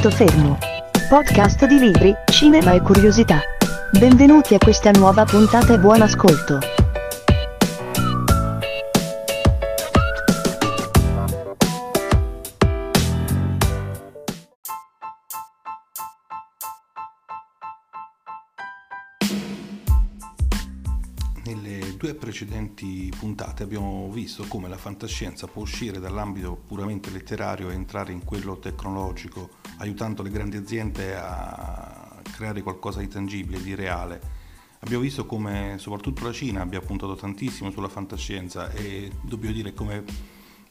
Punto fermo. Podcast di libri, cinema e curiosità. Benvenuti a questa nuova puntata e buon ascolto. Nelle due precedenti puntate abbiamo visto come la fantascienza può uscire dall'ambito puramente letterario e entrare in quello tecnologico, aiutando le grandi aziende a creare qualcosa di tangibile, di reale. Abbiamo visto come soprattutto la Cina abbia puntato tantissimo sulla fantascienza e dobbiamo dire come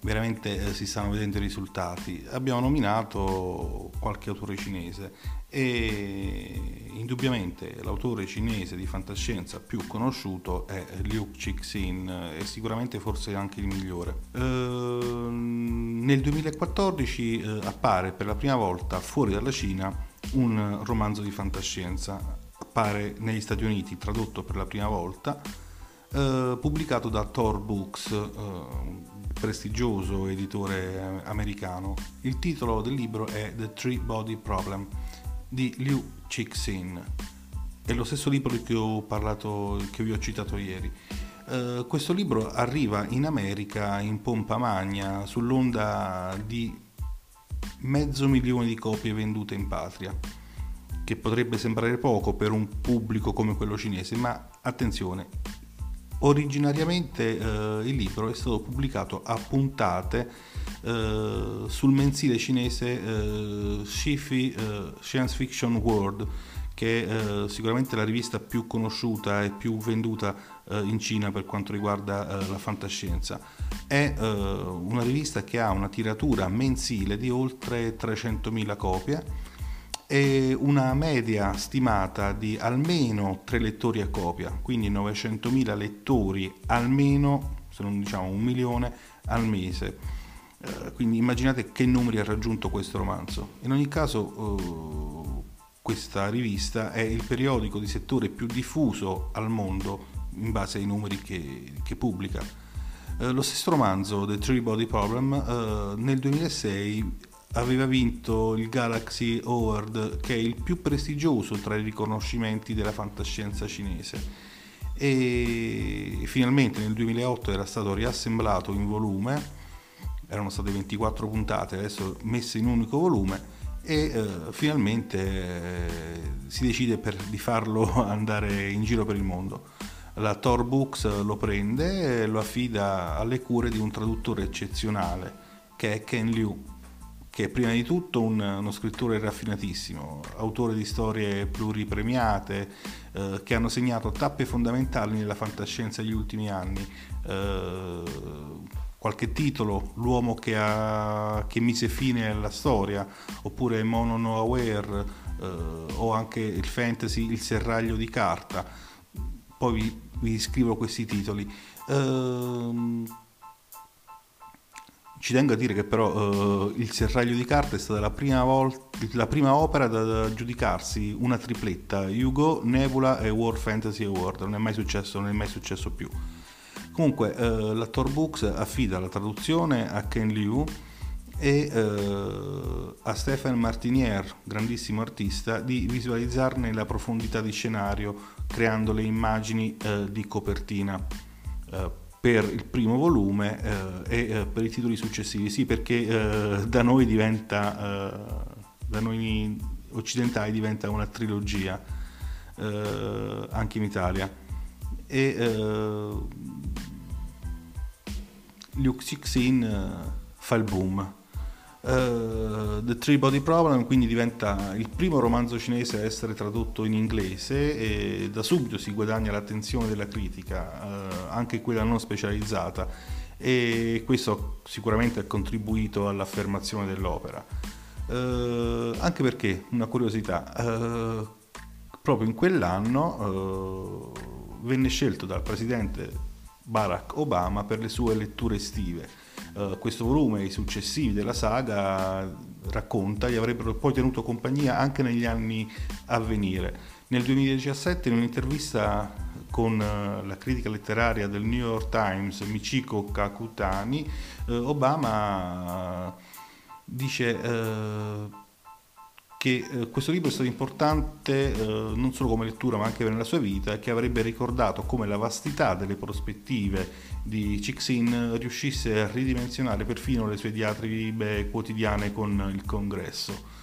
veramente eh, si stanno vedendo i risultati. Abbiamo nominato qualche autore cinese e indubbiamente l'autore cinese di fantascienza più conosciuto è Liu Cixin e sicuramente forse anche il migliore. Eh, nel 2014 eh, appare per la prima volta fuori dalla Cina un romanzo di fantascienza, appare negli Stati Uniti tradotto per la prima volta, eh, pubblicato da Tor Books eh, prestigioso editore americano. Il titolo del libro è The Three Body Problem di Liu Cixin. È lo stesso libro che ho parlato, che vi ho citato ieri. Uh, questo libro arriva in America in pompa magna sull'onda di mezzo milione di copie vendute in patria, che potrebbe sembrare poco per un pubblico come quello cinese, ma attenzione, Originariamente eh, il libro è stato pubblicato a puntate eh, sul mensile cinese eh, Shifi eh, Science Fiction World, che è eh, sicuramente la rivista più conosciuta e più venduta eh, in Cina per quanto riguarda la fantascienza. È una rivista che ha una tiratura mensile di oltre 300.000 copie e una media stimata di almeno 3 lettori a copia, quindi 900.000 lettori almeno, se non diciamo un milione al mese. Eh, quindi immaginate che numeri ha raggiunto questo romanzo. In ogni caso eh, questa rivista è il periodico di settore più diffuso al mondo in base ai numeri che, che pubblica. Eh, lo stesso romanzo, The Three Body Problem, eh, nel 2006 aveva vinto il Galaxy Award, che è il più prestigioso tra i riconoscimenti della fantascienza cinese. E finalmente nel 2008 era stato riassemblato in volume, erano state 24 puntate, adesso messe in un unico volume e eh, finalmente eh, si decide per, di farlo andare in giro per il mondo. La Tor Books lo prende e lo affida alle cure di un traduttore eccezionale che è Ken Liu che è prima di tutto un, uno scrittore raffinatissimo, autore di storie pluripremiate, eh, che hanno segnato tappe fondamentali nella fantascienza degli ultimi anni. Eh, qualche titolo, L'uomo che, ha, che, mise fine alla storia, oppure Mono No Aware, eh, o anche il fantasy Il serraglio di carta. Poi vi, vi scrivo questi titoli. Uh, ci tengo a dire che però uh, Il serraglio di carta è stata la prima, volta, la prima opera da, giudicarsi una tripletta, Hugo, Nebula e War Fantasy Award, non è mai successo, non è mai successo più. Comunque uh, la Tor Books affida la traduzione a Ken Liu e uh, a Stephen Martinier, grandissimo artista, di visualizzarne la profondità di scenario creando le immagini di copertina per il primo volume eh, e eh, per i titoli successivi. Sì, perché eh, da noi diventa, eh, da noi occidentali diventa una trilogia, eh, anche in Italia. E eh, Luke Sixin fa il boom Uh, The Three Body Problem quindi diventa il primo romanzo cinese a essere tradotto in inglese e da subito si guadagna l'attenzione della critica, uh, anche quella non specializzata, e questo sicuramente ha contribuito all'affermazione dell'opera. Uh, anche perché, una curiosità, proprio in quell'anno venne scelto dal presidente Barack Obama per le sue letture estive eh, questo volume e i successivi della saga racconta gli avrebbero poi tenuto compagnia anche negli anni a venire. Nel 2017 in un'intervista con uh, la critica letteraria del New York Times Michiko Kakutani, uh, Obama dice che eh, questo libro è stato importante eh, non solo come lettura ma anche nella sua vita e che avrebbe ricordato come la vastità delle prospettive di Cixin riuscisse a ridimensionare perfino le sue diatribe quotidiane con il congresso.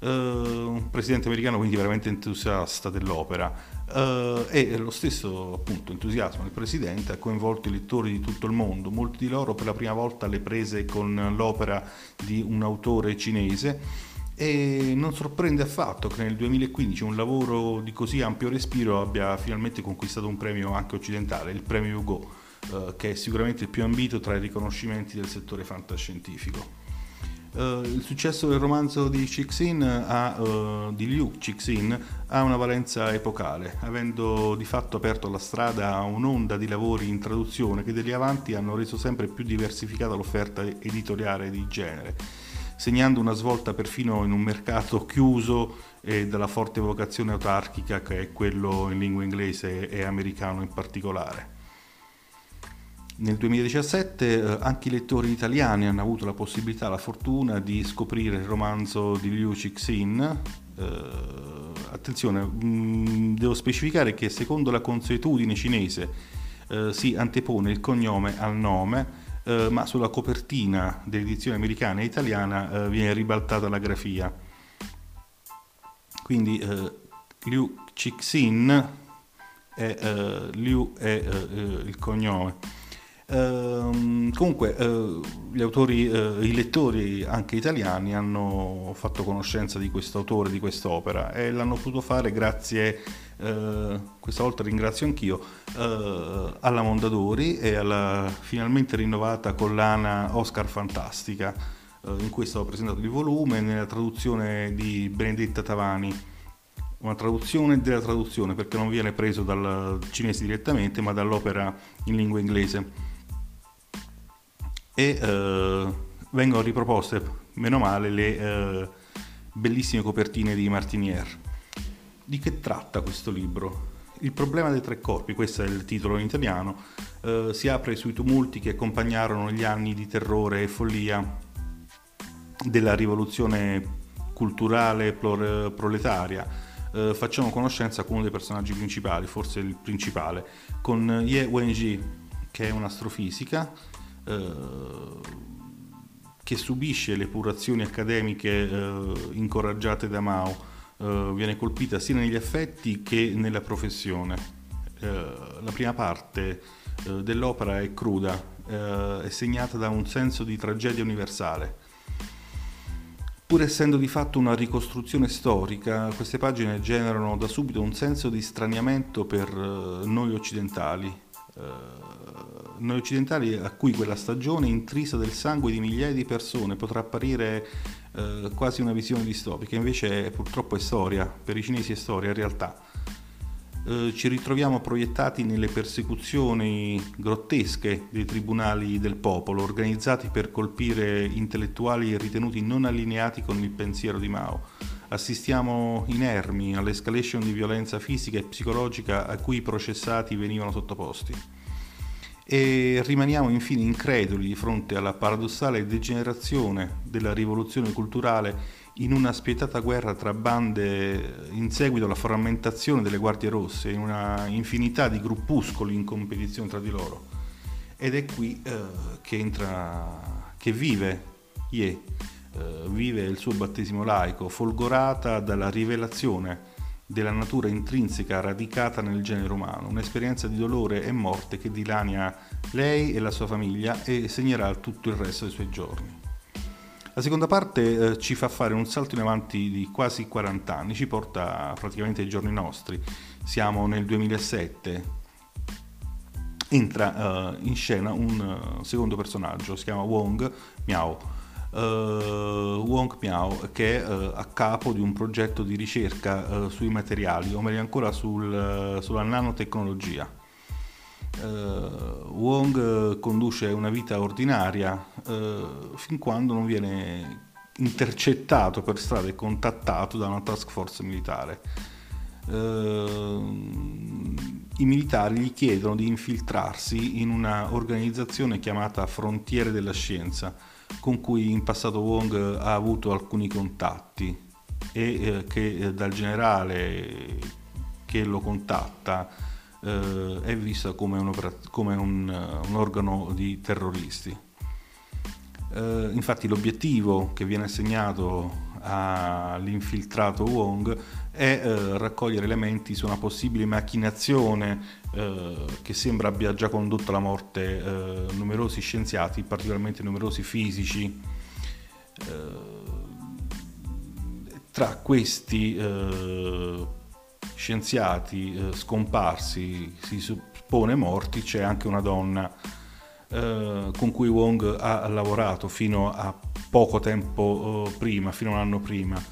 Uh, un presidente americano quindi veramente entusiasta dell'opera uh, e lo stesso appunto entusiasmo del presidente ha coinvolto i lettori di tutto il mondo, molti di loro per la prima volta le prese con l'opera di un autore cinese e non sorprende affatto che nel 2015 un lavoro di così ampio respiro abbia finalmente conquistato un premio anche occidentale, il premio Hugo, eh, che è sicuramente il più ambito tra i riconoscimenti del settore fantascientifico. Uh, il successo del romanzo di, Cixin ha, uh, di Liu Cixin ha una valenza epocale, avendo di fatto aperto la strada a un'onda di lavori in traduzione che da avanti hanno reso sempre più diversificata l'offerta editoriale di genere segnando una svolta perfino in un mercato chiuso e dalla forte vocazione autarchica che è quello in lingua inglese e americano in particolare. Nel 2017 eh, anche i lettori italiani hanno avuto la possibilità, la fortuna di scoprire il romanzo di Liu Cixin. Eh, attenzione, mh, mm, devo specificare che secondo la consuetudine cinese eh, si antepone il cognome al nome, eh, ma sulla copertina dell'edizione americana e italiana eh, viene ribaltata la grafia. Quindi eh, Liu Cixin è, eh, Liu è eh, il cognome. Uh, comunque uh, gli autori, uh, i lettori anche italiani hanno fatto conoscenza di questo autore, di quest'opera e l'hanno potuto fare grazie eh, questa volta ringrazio anch'io, alla Mondadori e alla finalmente rinnovata collana Oscar Fantastica, in cui è stato presentato il volume nella traduzione di Benedetta Tavani. Una traduzione della traduzione perché non viene preso dal cinese direttamente ma dall'opera in lingua inglese. E eh, vengono riproposte, meno male, le eh, bellissime copertine di Martinier. Di che tratta questo libro? Il problema dei tre corpi, questo è il titolo in italiano, eh, si apre sui tumulti che accompagnarono gli anni di terrore e follia della rivoluzione culturale proletaria. Eh, facciamo conoscenza con uno dei personaggi principali, forse il principale, con Ye Wenji, che è un'astrofisica che subisce le purazioni accademiche eh, incoraggiate da Mao eh, viene colpita sia negli affetti che nella professione. Eh, la prima parte eh, dell'opera è cruda, eh, è segnata da un senso di tragedia universale. Pur essendo di fatto una ricostruzione storica, queste pagine generano da subito un senso di straniamento per eh, noi occidentali, noi occidentali a cui quella stagione intrisa del sangue di migliaia di persone potrà apparire eh, quasi una visione distopica, invece purtroppo è storia, per i cinesi è storia, è realtà. Eh, ci ritroviamo proiettati nelle persecuzioni grottesche dei tribunali del popolo, organizzati per colpire intellettuali ritenuti non allineati con il pensiero di Mao. Assistiamo inermi all'escalation di violenza fisica e psicologica a cui i processati venivano sottoposti e rimaniamo infine increduli di fronte alla paradossale degenerazione della rivoluzione culturale in una spietata guerra tra bande in seguito alla frammentazione delle guardie rosse, in una infinità di gruppuscoli in competizione tra di loro. Ed è qui eh, che entra, che vive Ye, eh, vive il suo battesimo laico, folgorata dalla rivelazione della natura intrinseca radicata nel genere umano, un'esperienza di dolore e morte che dilania lei e la sua famiglia e segnerà tutto il resto dei suoi giorni. La seconda parte eh, ci fa fare un salto in avanti di quasi 40 anni, ci porta praticamente ai giorni nostri. Siamo nel 2007. Entra uh, in scena un uh, secondo personaggio, si chiama Wong Miao, Wong Miao che è uh, a capo di un progetto di ricerca uh, sui materiali, o meglio ancora sul, sulla nanotecnologia. Wong conduce una vita ordinaria fin quando non viene intercettato per strada e contattato da una task force militare. I militari gli chiedono di infiltrarsi in una organizzazione chiamata Frontiere della Scienza, con cui in passato Wong ha avuto alcuni contatti. e eh, che eh, dal generale che lo contatta eh, è vista come, un, come un, un, organo di terroristi. Infatti l'obiettivo che viene assegnato all'infiltrato Wong è eh, raccogliere elementi su una possibile macchinazione eh, che sembra abbia già condotto alla morte eh, numerosi scienziati, particolarmente numerosi fisici. Eh, tra questi eh, scienziati eh, scomparsi, si suppone morti, c'è anche una donna con cui Wong ha lavorato fino a poco tempo prima, fino a un anno prima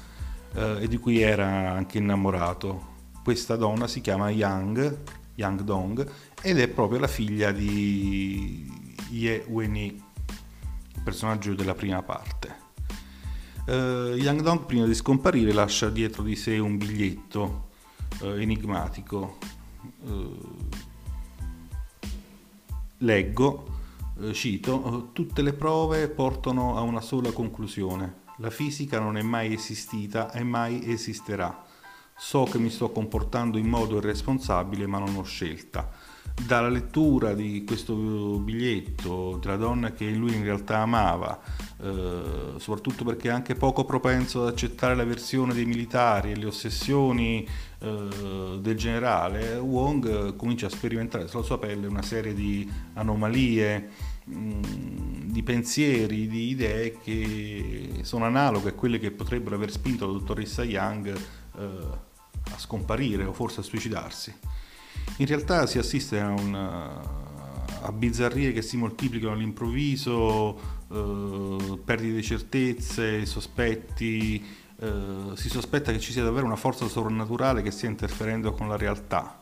eh, e di cui era anche innamorato. Questa donna si chiama Yang, Yang Dong, ed è proprio la figlia di Ye Weni, il personaggio della prima parte. Uh, Yang Dong prima di scomparire lascia dietro di sé un biglietto uh, enigmatico. Uh, leggo, cito, tutte le prove portano a una sola conclusione. La fisica non è mai esistita e mai esisterà. So che mi sto comportando in modo irresponsabile, ma non ho scelta. Dalla lettura di questo biglietto della donna che lui in realtà amava, eh, soprattutto perché è anche poco propenso ad accettare la versione dei militari e le ossessioni eh, del generale, Wong comincia a sperimentare sulla sua pelle una serie di anomalie, di pensieri, di idee che sono analoghe a quelle che potrebbero aver spinto la dottoressa Young eh, a scomparire o forse a suicidarsi. In realtà si assiste a, una, a bizzarrie che si moltiplicano all'improvviso, eh, perdite di certezze, sospetti, eh, si sospetta che ci sia davvero una forza sovrannaturale che stia interferendo con la realtà.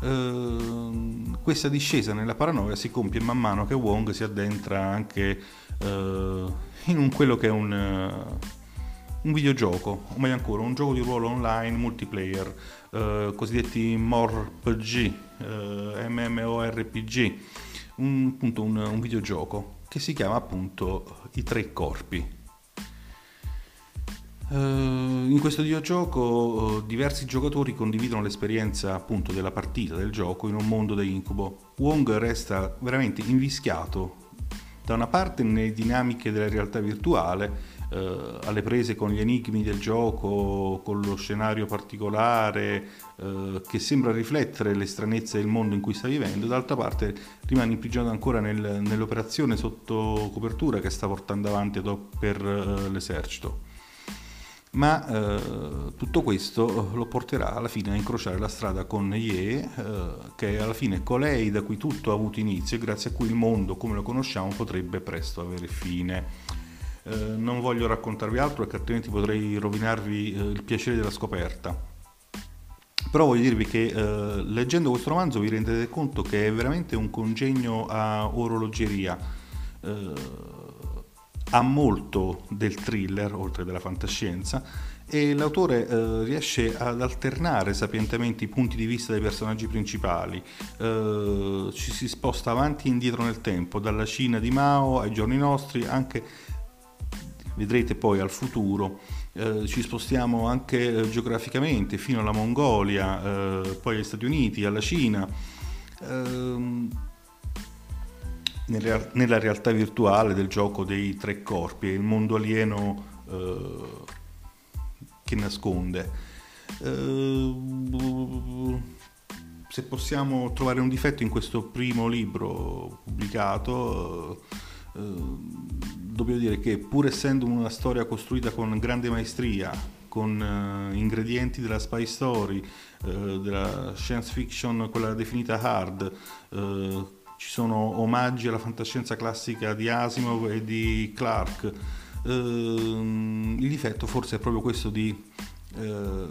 Uh, questa discesa nella paranoia si compie man mano che Wong si addentra anche uh, in un, quello che è un, uh, un, videogioco, o meglio ancora un gioco di ruolo online multiplayer, cosiddetti MORPG, MMORPG, un, appunto un, un videogioco che si chiama appunto I Tre Corpi. Uh, in questo videogioco uh, diversi giocatori condividono l'esperienza appunto della partita, del gioco in un mondo da incubo. Wong resta veramente invischiato da una parte nelle dinamiche della realtà virtuale, uh, alle prese con gli enigmi del gioco, con lo scenario particolare che sembra riflettere le stranezze del mondo in cui sta vivendo, d'altra parte rimane imprigionato ancora nel, nell'operazione sotto copertura che sta portando avanti per l'esercito ma eh, tutto questo lo porterà alla fine a incrociare la strada con Ye, eh, che è alla fine colei da cui tutto ha avuto inizio e grazie a cui il mondo come lo conosciamo potrebbe presto avere fine. Eh, non voglio raccontarvi altro perché altrimenti potrei rovinarvi eh, il piacere della scoperta. Però voglio dirvi che eh, leggendo questo romanzo vi rendete conto che è veramente un congegno a orologeria eh, ha molto del thriller, oltre della fantascienza, e l'autore eh, riesce ad alternare sapientemente i punti di vista dei personaggi principali. Eh, ci si sposta avanti e indietro nel tempo, dalla Cina di Mao ai giorni nostri, anche vedrete poi al futuro. Eh, ci spostiamo anche eh, geograficamente fino alla Mongolia, eh, poi agli Stati Uniti, alla Cina ehm, nella realtà virtuale del gioco dei tre corpi, è il mondo alieno eh, che nasconde. Eh, se possiamo trovare un difetto in questo primo libro pubblicato, eh, dobbiamo dire che pur essendo una storia costruita con grande maestria, con uh, ingredienti della spy story, uh, della science fiction, quella definita hard, uh, ci sono omaggi alla fantascienza classica di Asimov e di Clark. Ehm, il difetto forse è proprio questo di eh,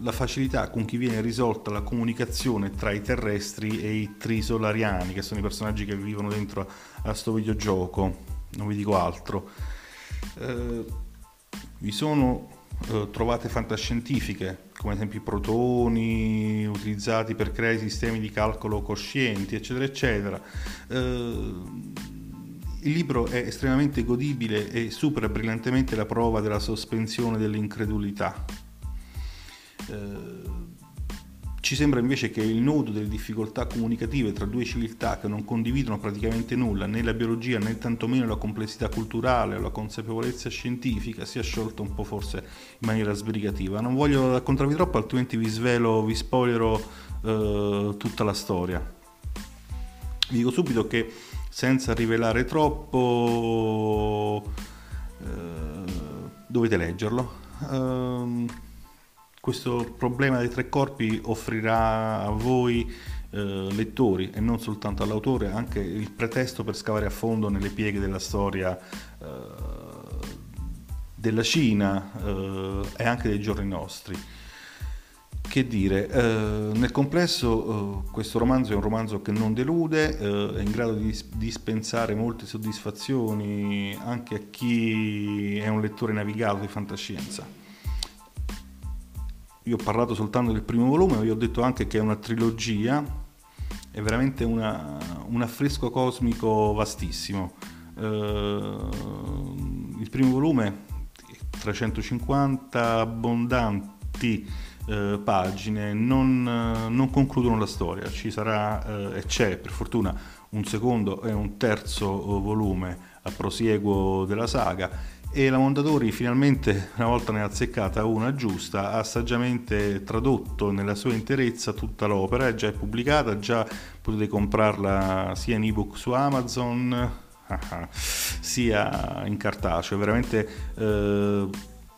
la facilità con cui viene risolta la comunicazione tra i terrestri e i trisolariani, che sono i personaggi che vivono dentro a questo videogioco, non vi dico altro. Eh, vi sono eh, trovate fantascientifiche, come ad esempio i protoni utilizzati per creare sistemi di calcolo coscienti, eccetera, eccetera. Eh, il libro è estremamente godibile e supera brillantemente la prova della sospensione dell'incredulità. Eh, ci sembra invece che il nodo delle difficoltà comunicative tra due civiltà che non condividono praticamente nulla, né la biologia né tantomeno la complessità culturale o la consapevolezza scientifica, sia sciolto un po' forse in maniera sbrigativa. Non voglio raccontarvi troppo, altrimenti vi svelo, vi spoilerò eh, tutta la storia. Vi dico subito che senza rivelare troppo eh, dovete leggerlo. Uh, questo problema dei tre corpi offrirà a voi eh, lettori e non soltanto all'autore anche il pretesto per scavare a fondo nelle pieghe della storia eh, della Cina eh, e anche dei giorni nostri. Che dire, eh, nel complesso eh, questo romanzo è un romanzo che non delude, eh, è in grado di dispensare molte soddisfazioni anche a chi è un lettore navigato di fantascienza io ho parlato soltanto del primo volume, vi ho detto anche che è una trilogia, è veramente una, un affresco cosmico vastissimo. Uh, il primo volume, 350 abbondanti uh, pagine, non, uh, non, concludono la storia, ci sarà e c'è per fortuna un secondo e un terzo volume a prosieguo della saga e la Mondadori finalmente, una volta ne ha azzeccata una giusta, ha saggiamente tradotto nella sua interezza tutta l'opera, è già pubblicata, già potete comprarla sia in ebook su Amazon sia in cartaceo, veramente eh,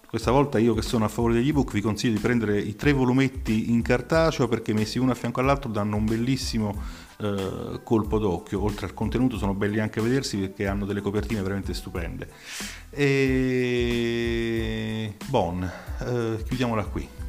questa volta io che sono a favore degli ebook vi consiglio di prendere i tre volumetti in cartaceo perché messi uno a fianco all'altro danno un bellissimo eh, colpo d'occhio. Oltre al contenuto sono belli anche a vedersi perché hanno delle copertine veramente stupende. E... Bon, eh, chiudiamola qui.